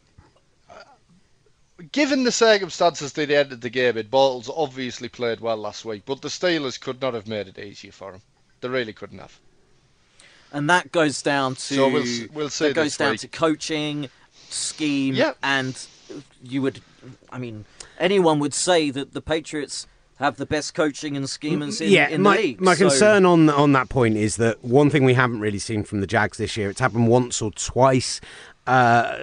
given the circumstances they ended the game in, Bortles obviously played well last week, but the Steelers could not have made it easier for him. They really couldn't have. And that goes down to So we'll we'll see that goes this down week. to coaching, scheme, Yeah. and you would, I mean, anyone would say that the Patriots have the best coaching and schemers in, yeah, in my, the league. my So- concern on on that point is that one thing we haven't really seen from the Jags this year. It's happened once or twice. Uh,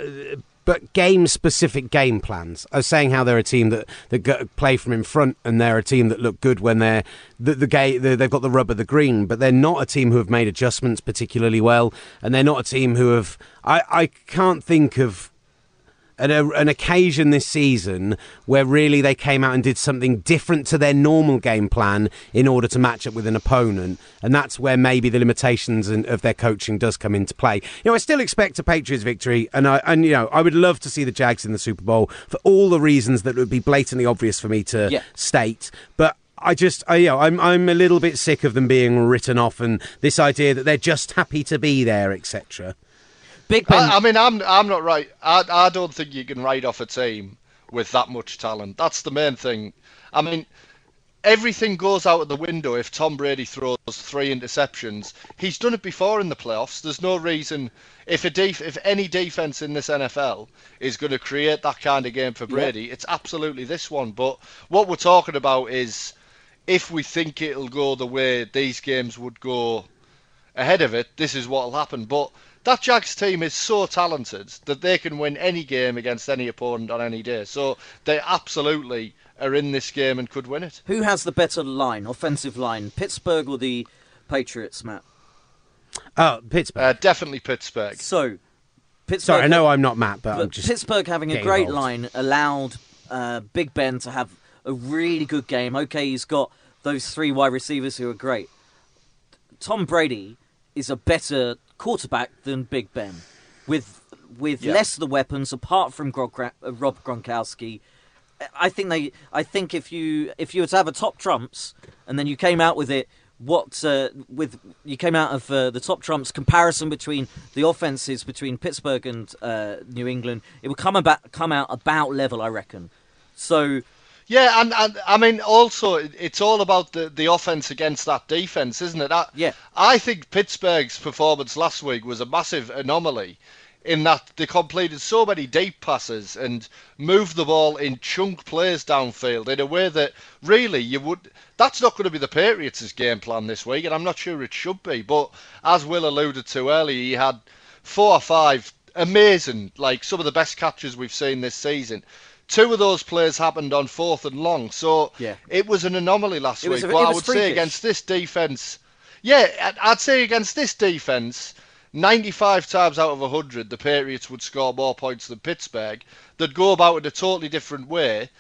but game specific game plans. I was saying how they're a team that, that go, play from in front and they're a team that look good when they're the, the, ga- the they've got the rubber, the green, but they're not a team who have made adjustments particularly well, and they're not a team who have. I, I can't think of an, a, an occasion this season where really they came out and did something different to their normal game plan in order to match up with an opponent, and that's where maybe the limitations in, of their coaching does come into play. You know, I still expect a Patriots victory, and I and you know I would love to see the Jags in the Super Bowl for all the reasons that would be blatantly obvious for me to Yeah. state, but. I just, I, you know, I'm, I'm a little bit sick of them being written off, and this idea that they're just happy to be there, etc. Big Ben. I, I mean, I'm I'm not right. I I don't think you can write off a team with that much talent. That's the main thing. I mean, everything goes out of the window if Tom Brady throws three interceptions. He's done it before in the playoffs. There's no reason if a def- if any defense in this NFL is going to create that kind of game for Brady, it's absolutely this one. But what we're talking about is if we think it'll go the way these games would go ahead of it, this is what'll happen. But that Jags team is so talented that they can win any game against any opponent on any day. So they absolutely are in this game and could win it. Who has the better line, offensive line, Pittsburgh or the Patriots, Matt? Oh, Pittsburgh. Uh, definitely Pittsburgh. So, Pittsburgh. Sorry, I know I'm not Matt, but, I'm But just Pittsburgh having a great involved. line allowed uh, Big Ben to have a really good game. Okay, he's got those three wide receivers who are great. Tom Brady is a better quarterback than Big Ben, with with Yeah. less of the weapons apart from uh, Rob Gronkowski. I think they. I think if you if you were to have a top trumps and then you came out with it, what uh, with you came out of uh, the top trumps comparison between the offenses between Pittsburgh and uh, New England, it would come about come out about level, I reckon. So Yeah, and, and I mean, also, it's all about the, the offense against that defense, isn't it? I, Yeah. I think Pittsburgh's performance last week was a massive anomaly in that they completed so many deep passes and moved the ball in chunk plays downfield in a way that really you would. That's not going to be the Patriots' game plan this week, and I'm not sure it should be. But as Will alluded to earlier, he had four or five amazing, like some of the best catches we've seen this season. Two of those plays happened on fourth and long, so Yeah. it was an anomaly last It week. a- but I would say against this defense, yeah, I'd- say against this defense, 95 times out of 100, the Patriots would score more points than Pittsburgh. They'd go about it a totally different way.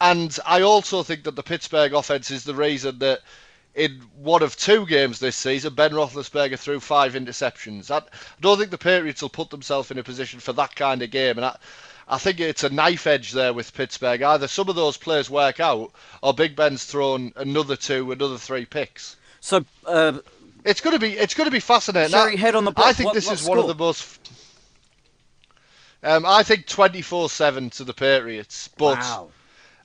And I also think that the Pittsburgh offense is the reason that in one of two games this season, Ben Roethlisberger threw five interceptions. I, I don't think the Patriots will put themselves in a position for that kind of game. And I, I think it's a knife edge there with Pittsburgh. Either some of those players work out, or Big Ben's thrown another two, another three picks. So, uh, It's going to be it's going to be fascinating. Sherry, I- head on the I think What- this is one of the most. Um, I think twenty four seven to the Patriots, but wow.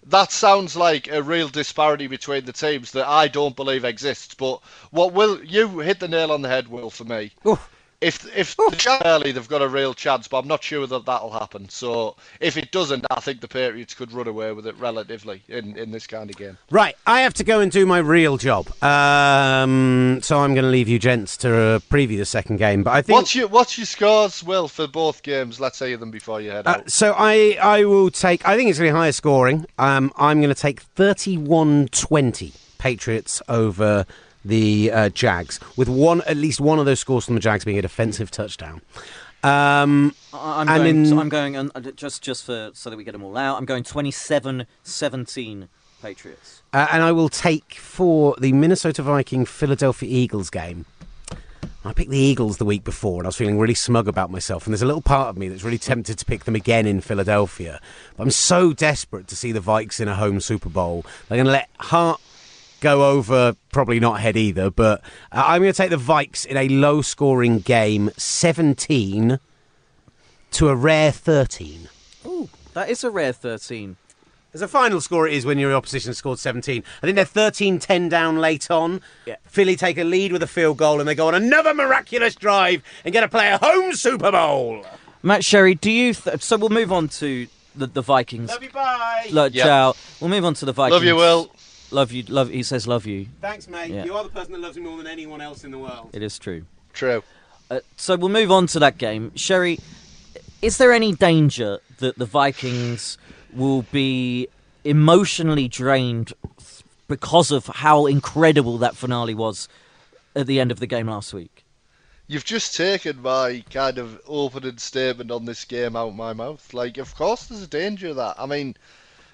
that sounds like a real disparity between the teams that I don't believe exists. But what will you hit the nail on the head, Will, for me? Oof. If if the early, they've got a real chance, but I'm not sure that that'll happen. So if it doesn't, I think the Patriots could run away with it relatively in, in this kind of game. Right, I have to go and do my real job. Um, so I'm going to leave you gents to uh, preview the second game. But I think What's your what's your scores, Will, for both games? Let's say them before you head Uh, out. so I I will take. I think it's going to be higher scoring. Um, I'm going to take 31-20 Patriots over the uh, Jags, with one at least one of those scores from the Jags being a defensive touchdown. Um, I'm going, in- I'm going and just just for so that we get them all out. I'm going 27-17 Patriots. uh, and I will take for the Minnesota Viking Philadelphia Eagles game. I picked the Eagles the week before, and I was feeling really smug about myself. And there's a little part of me that's really tempted to pick them again in Philadelphia. But I'm so desperate to see the Vikes in a home Super Bowl. They're going to let Hart go over, probably not head either. But uh, I'm going to take the Vikes in a low-scoring game, 17 to a rare 13. Ooh, that is a rare 13. As a final score, it is when your opposition scored 17. I think they're 13 10 down late on. Yeah. Philly take a lead with a field goal and they go on another miraculous drive and get to play a home Super Bowl. Matt Sherry, do you? Th- so we'll move on to the, the Vikings. Love you, bye. Lo- Yeah. Ciao. We'll move on to the Vikings. Love you, Will. Love you. Love. He says love you. Thanks, mate. Yeah. You are the person that loves me more than anyone else in the world. It is true. True. Uh, so we'll move on to that game. Sherry, is there any danger that the Vikings will be emotionally drained because of how incredible that finale was at the end of the game last week? You've just taken my kind of opening statement on this game out my mouth. Like, of course, there's a danger of that. I mean,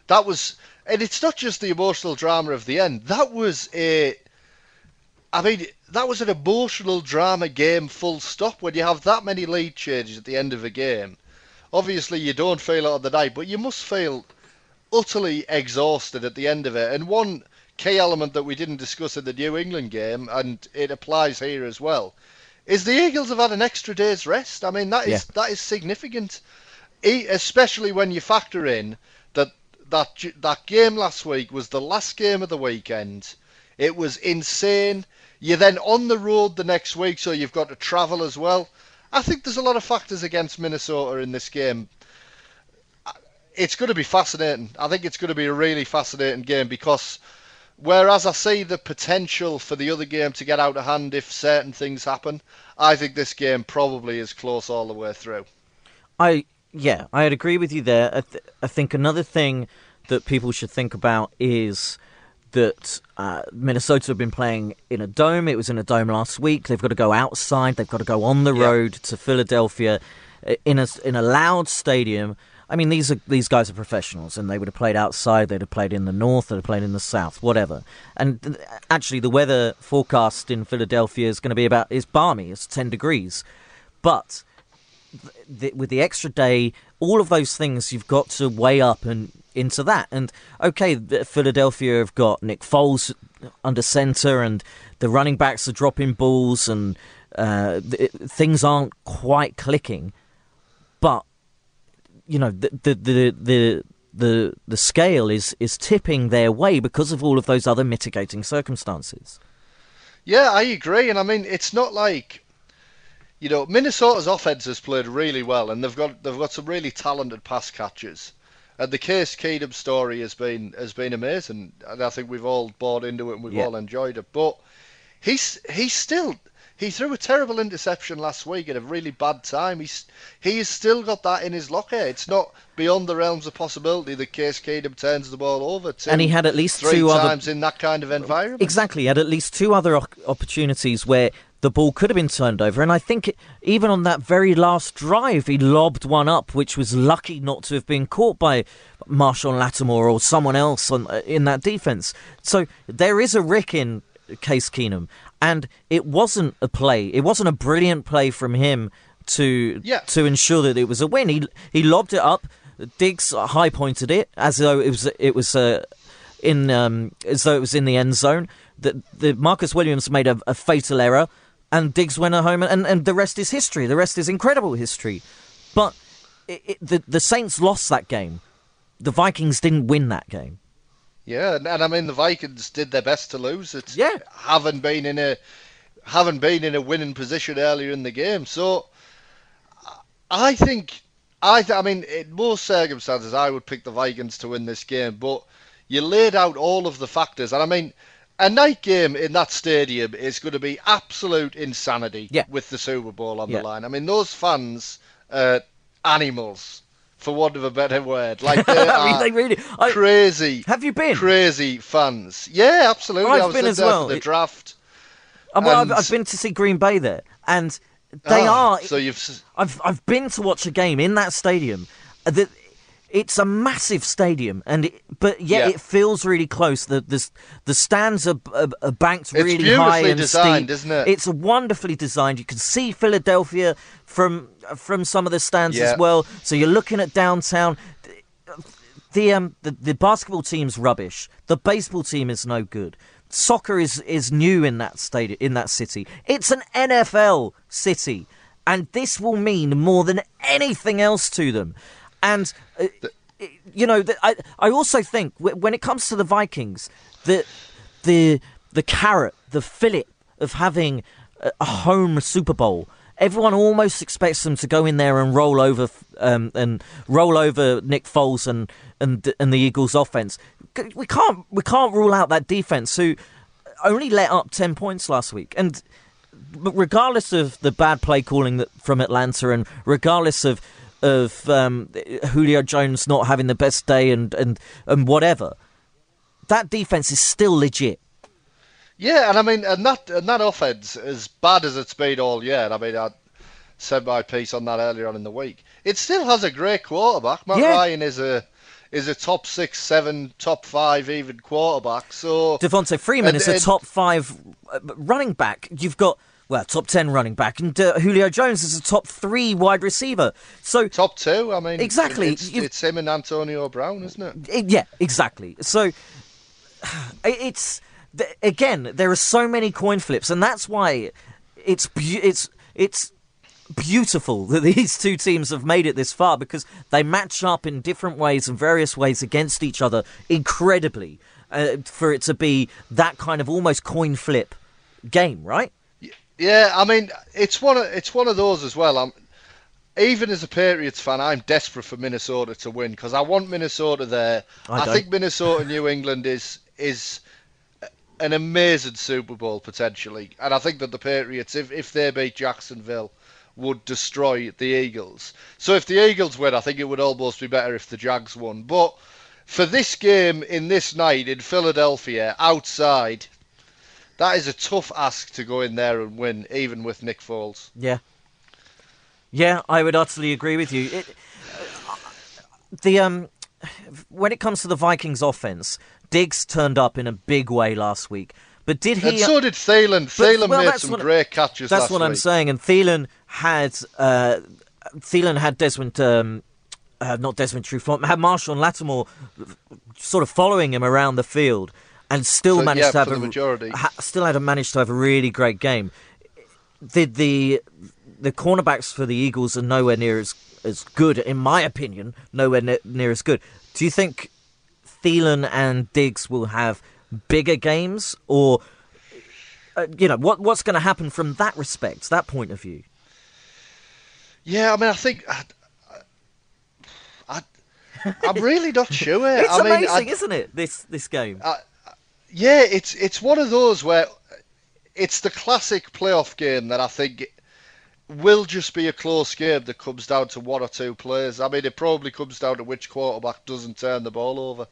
that was, and it's not just the emotional drama of the end. That was a, I mean, that was an emotional drama game. Full stop. When you have that many lead changes at the end of a game, obviously you don't feel it on the night, but you must feel utterly exhausted at the end of it. And one key element that we didn't discuss in the New England game, and it applies here as well, is the Eagles have had an extra day's rest. I mean, that is that is significant, especially when you factor in that that game last week was the last game of the weekend. It was insane. You're then on the road the next week, so you've got to travel as well. I think there's a lot of factors against Minnesota in this game. It's going to be fascinating. I think it's going to be a really fascinating game because whereas I see the potential for the other game to get out of hand if certain things happen, I think this game probably is close all the way through. I yeah, I'd agree with you there. I, th- I think another thing that people should think about is that uh, Minnesota have been playing in a dome. It was in a dome last week. They've got to go outside. They've got to go on the Yeah. road to Philadelphia uh, in a in a loud stadium. I mean, these are these guys are professionals, and they would have played outside. They'd have played in the north. They'd have played in the south. Whatever. And th- actually, the weather forecast in Philadelphia is going to be about is balmy. It's ten degrees, but the, with the extra day, all of those things you've got to weigh up and into that. And okay, Philadelphia have got Nick Foles under center, and the running backs are dropping balls, and uh, th- things aren't quite clicking. But you know, the the the the the, the scale is is tipping their way because of all of those other mitigating circumstances. Yeah, I agree, and I mean it's not like you know, Minnesota's offense has played really well, and they've got they've got some really talented pass catchers. And the Case Keenum story has been has been amazing, and I think we've all bought into it and we've Yeah. all enjoyed it. But he's he's still he threw a terrible interception last week at a really bad time. He's he's still got that in his locker. It's not beyond the realms of possibility that Case Keenum turns the ball over. Two, And he had at least three two other- times in that kind of environment. Exactly. He had at least two other opportunities where the ball could have been turned over. And I think even on that very last drive, he lobbed one up, which was lucky not to have been caught by Marshall Lattimore or someone else on, uh, in that defense. So there is a Rick in Case Keenum. And it wasn't a play. It wasn't a brilliant play from him to Yeah. to ensure that it was a win. He he lobbed it up. Diggs high pointed it as though it was it was uh, in um, as though it was in the end zone. The, the Marcus Williams made a, a fatal error, and Diggs went home, and, and the rest is history. The rest is incredible history. But it, it, the the Saints lost that game. The Vikings didn't win that game. Yeah, and, and I mean the Vikings did their best to lose it. Yeah. haven't been in a haven't been in a winning position earlier in the game. So I think I th- I mean in most circumstances I would pick the Vikings to win this game, but you laid out all of the factors, and I mean. A night game in that stadium is going to be absolute insanity Yeah. with the Super Bowl on Yeah. the line. I mean, those fans are animals, for want of a better word. Like they I mean, they really. I, crazy. have you been? Crazy fans. Yeah, absolutely. I've been as well. the draft. Well, I've, I've been to see Green Bay there, and they Ah, are. So you've. I've I've been to watch a game in that stadium. That it's a massive stadium, and it, but yet Yeah. it feels really close. The the the stands are, are, are banked It's really high beautifully and designed, steep. isn't it? It's wonderfully designed. You can see Philadelphia from from some of the stands Yeah. as well. So you're looking at downtown. The um the, the basketball team's rubbish. The baseball team is no good. Soccer is is new in that state in that city. It's an NFL city, and this will mean more than anything else to them. And uh, you know, the, I I also think wh- when it comes to the Vikings, the the the carrot, the fillet of having a, home Super Bowl. Everyone almost expects them to go in there and roll over um, and roll over Nick Foles and and and the Eagles' offense. We can't we can't rule out that defense who only let up ten points last week. And but regardless of the bad play calling that, from Atlanta, and regardless of of um, Julio Jones not having the best day, and and and whatever, that defense is still legit. Yeah, and I mean, and that and that offense, as bad as it's been all year, and I mean, I said my piece on that earlier on in the week. It still has a great quarterback. Matt Yeah. Ryan is a is a top six, seven, top five even quarterback. So Devonta Freeman And- is a and- top five uh, running back. You've got well, top ten running back, and uh, Julio Jones is a top three wide receiver. So top two. I mean, Exactly, It's, it's him and Antonio Brown, isn't it? Yeah, exactly. So it's again, there are so many coin flips, and that's why it's it's it's beautiful that these two teams have made it this far because they match up in different ways and various ways against each other incredibly uh, for it to be that kind of almost coin flip game, right? Yeah, I mean, it's one of it's one of those as well. I'm even as a Patriots fan, I'm desperate for Minnesota to win because I want Minnesota there. I I, think Minnesota New England is is an amazing Super Bowl potentially, and I think that the Patriots, if if they beat Jacksonville, would destroy the Eagles. So if the Eagles win, I think it would almost be better if the Jags won. But for this game in this night in Philadelphia, outside, that is a tough ask to go in there and win, even with Nick Foles. Yeah. Yeah, I would utterly agree with you. It, the um, when it comes to the Vikings offense, Diggs turned up in a big way last week. But did he? And so did Thielen. Thielen well, made that's some what- great catches That's what I'm saying. And Thielen had uh, Thielen had Desmond, um, uh, not Desmond Trufant, had Marshon Lattimore sort of following him around the field, and still For- managed yeah, to have a majority. Ha, still had a, managed to have a really great game. The the the cornerbacks for the Eagles are nowhere near as as good, in my opinion. Nowhere ne- near as good. Do you think Thielen and Diggs will have bigger games, or uh, you know what what's going to happen from that respect, that point of view? Yeah, I mean, I think I, I, am really not sure. it's I mean, amazing, I, isn't it? This this game. Yeah, it's it's one of those where it's the classic playoff game that I think will just be a close game that comes down to one or two players. I mean, it probably comes down to which quarterback doesn't turn the ball over.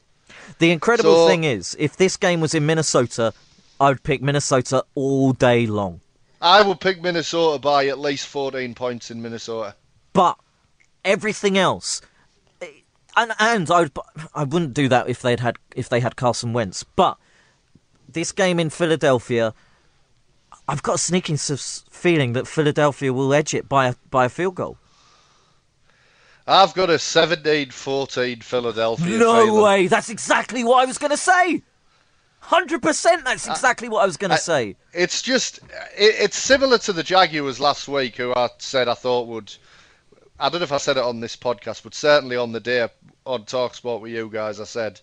The incredible So- thing is, if this game was in Minnesota, I would pick Minnesota all day long. I would pick Minnesota by at least 14 points in Minnesota. But everything else, eh, and and I would, I wouldn't do that if they'd had if they had Carson Wentz. But this game in Philadelphia, I've got a sneaking feeling that Philadelphia will edge it by a, by a field goal. I've got a 17-14 Philadelphia. No way! That's exactly what I was going to say. Hundred percent. That's uh, exactly what I was going to uh, say. It's just, it, it's similar to the Jaguars last week, who I said I thought would. I don't know if I said it on this podcast, but certainly on the day on Talksport with you guys, I said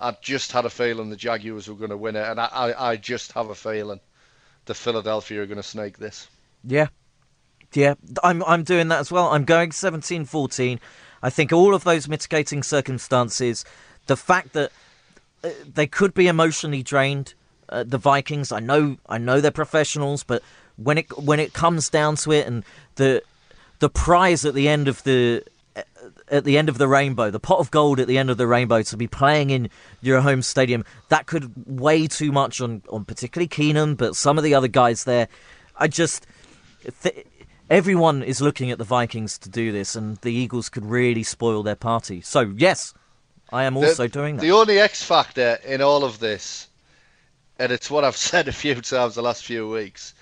I just had a feeling the Jaguars were going to win it, and I, I, I just have a feeling the Philadelphia are going to snake this. Yeah. Yeah, I'm I'm doing that as well. I'm going 17-14. I think all of those mitigating circumstances, the fact that uh, they could be emotionally drained, uh, the Vikings. I know I know they're professionals, but when it when it comes down to it, and the the prize at the end of the at the end of the rainbow, the pot of gold at the end of the rainbow, to be playing in your home stadium, that could weigh too much on on particularly Keenum, but some of the other guys there. I just th- everyone is looking at the Vikings to do this, and the Eagles could really spoil their party. So yes, I am also the, doing that. The only X factor in all of this, and it's what I've said a few times the last few weeks,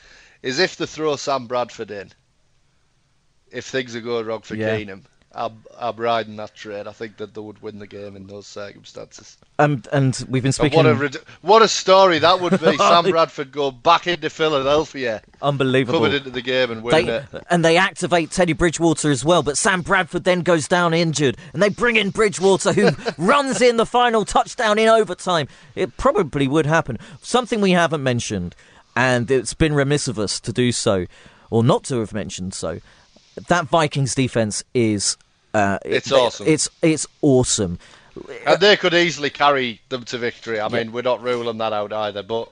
is if they throw Sam Bradford in, if things are going wrong for Yeah. Keenum, I'm, I'm riding that trade. I think that they would win the game in those circumstances. Um, and we've been And speaking. what a what a story that would be! Sam Bradford go back into Philadelphia, Unbelievable. coming into the game and winning it. and they activate Teddy Bridgewater as well, but Sam Bradford then goes down injured, and they bring in Bridgewater, who runs in the final touchdown in overtime. It probably would happen. Something we haven't mentioned, and it's been remiss of us to do so, or not to have mentioned so. That Vikings defense is. Uh, It's it- awesome. It's it's awesome. And they could easily carry them to victory. I mean, we're not ruling that out either, but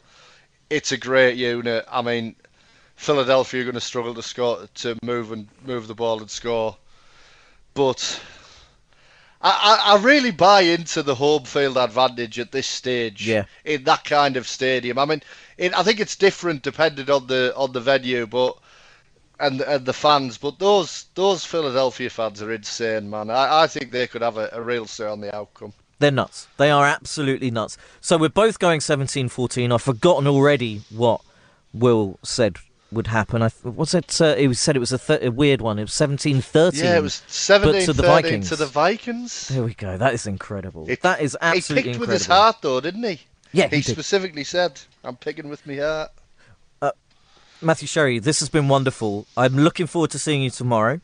it's a great unit. I mean, Philadelphia are going to struggle to score to move and move the ball and score, but I, I, I really buy into the home field advantage at this stage. Yeah. In that kind of stadium, I mean, it, I think it's different depending on the on the venue, but. And, and the fans, but those those Philadelphia fans are insane, man. I, I think they could have a, a real say on the outcome. They're nuts. They are absolutely nuts. So we're both going 17-14. I've forgotten already what Will said would happen. I, was it? Uh, he said it was a, th- a weird one. It was 17-13. Yeah, it was 17 to the Vikings. to the Vikings. There we go. That is incredible. It- that is absolutely. He picked with his heart, though, didn't he? Yeah, He, he specifically said, I'm picking with my heart. Matthew Sherry, this has been wonderful. I'm looking forward to seeing you tomorrow.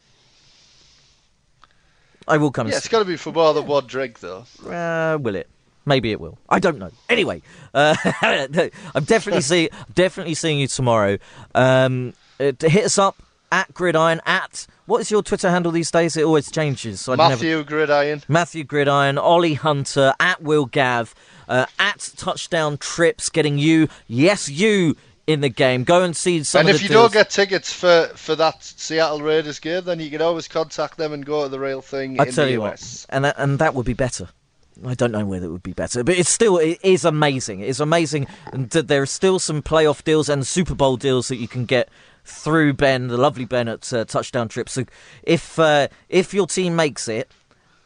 I will come. Yeah, it's got to be for more than one drink, though. Uh, will it? Maybe it will. I don't know. Anyway, uh, I'm definitely see definitely seeing you tomorrow. Um, uh, to hit us up at Gridiron at what is your Twitter handle these days? It always changes. So I never. Matthew Gridiron. Matthew Gridiron, Ollie Hunter, at Will Gav, uh, at Touchdown Trips, getting you, yes, you in the game. Go and see some And if you deals. don't get tickets for, for that Seattle Raiders game, then you can always contact them and go to the real thing I in tell the you US. what, and that, and that would be better. I don't know whether it would be better, but it's still it is amazing. It's amazing, and that there are still some playoff deals and Super Bowl deals that you can get through Ben, the lovely Ben at uh, Touchdown Trip. So if uh, if your team makes it,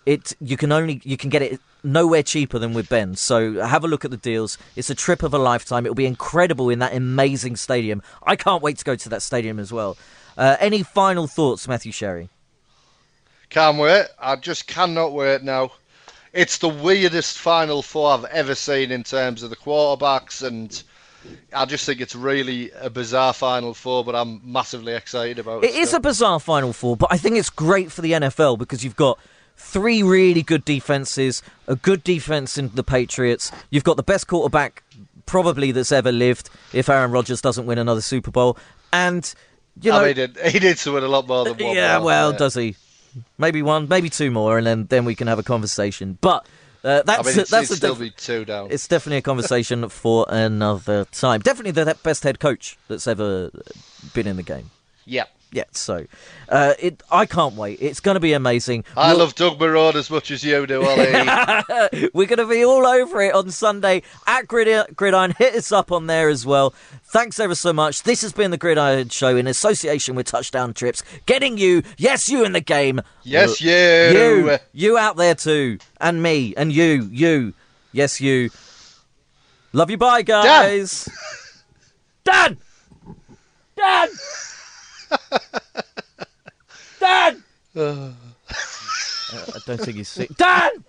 it you can only you can get it nowhere cheaper than with Ben. So have a look at the deals. It's a trip of a lifetime. It'll be incredible in that amazing stadium. I can't wait to go to that stadium as well. Uh, any final thoughts, Matthew Sherry? Can't wait. I just cannot wait now. It's the weirdest Final Four I've ever seen in terms of the quarterbacks, and I just think it's really a bizarre Final Four, but I'm massively excited about it. It is still. a bizarre Final Four, but I think it's great for the NFL because you've got three really good defenses, a good defense in the Patriots. You've got the best quarterback probably that's ever lived if Aaron Rodgers doesn't win another Super Bowl, and you know, I mean, he, did, he to win a lot more than one. yeah, well, yeah. does he? Maybe one, maybe two more, and then then we can have a conversation. But uh, that's I mean, it's, that's it's still def- be two down. it's definitely a conversation for another time. Definitely the best head coach that's ever been in the game. Yeah. Yeah, so uh, it. I can't wait. It's going to be amazing. I We'll- love Doug Marrone as much as you do, Ollie. We're going to be all over it on Sunday at Grid- Gridiron. Hit us up on there as well. Thanks ever so much. This has been the Gridiron Show in association with Touchdown Trips, getting you, yes, you in the game. yes, you. You, you out there too, and me, and you, you, yes, you. Love you, bye, guys. Dan, Dan, Dan. Uh, I don't think he's sick. Dan.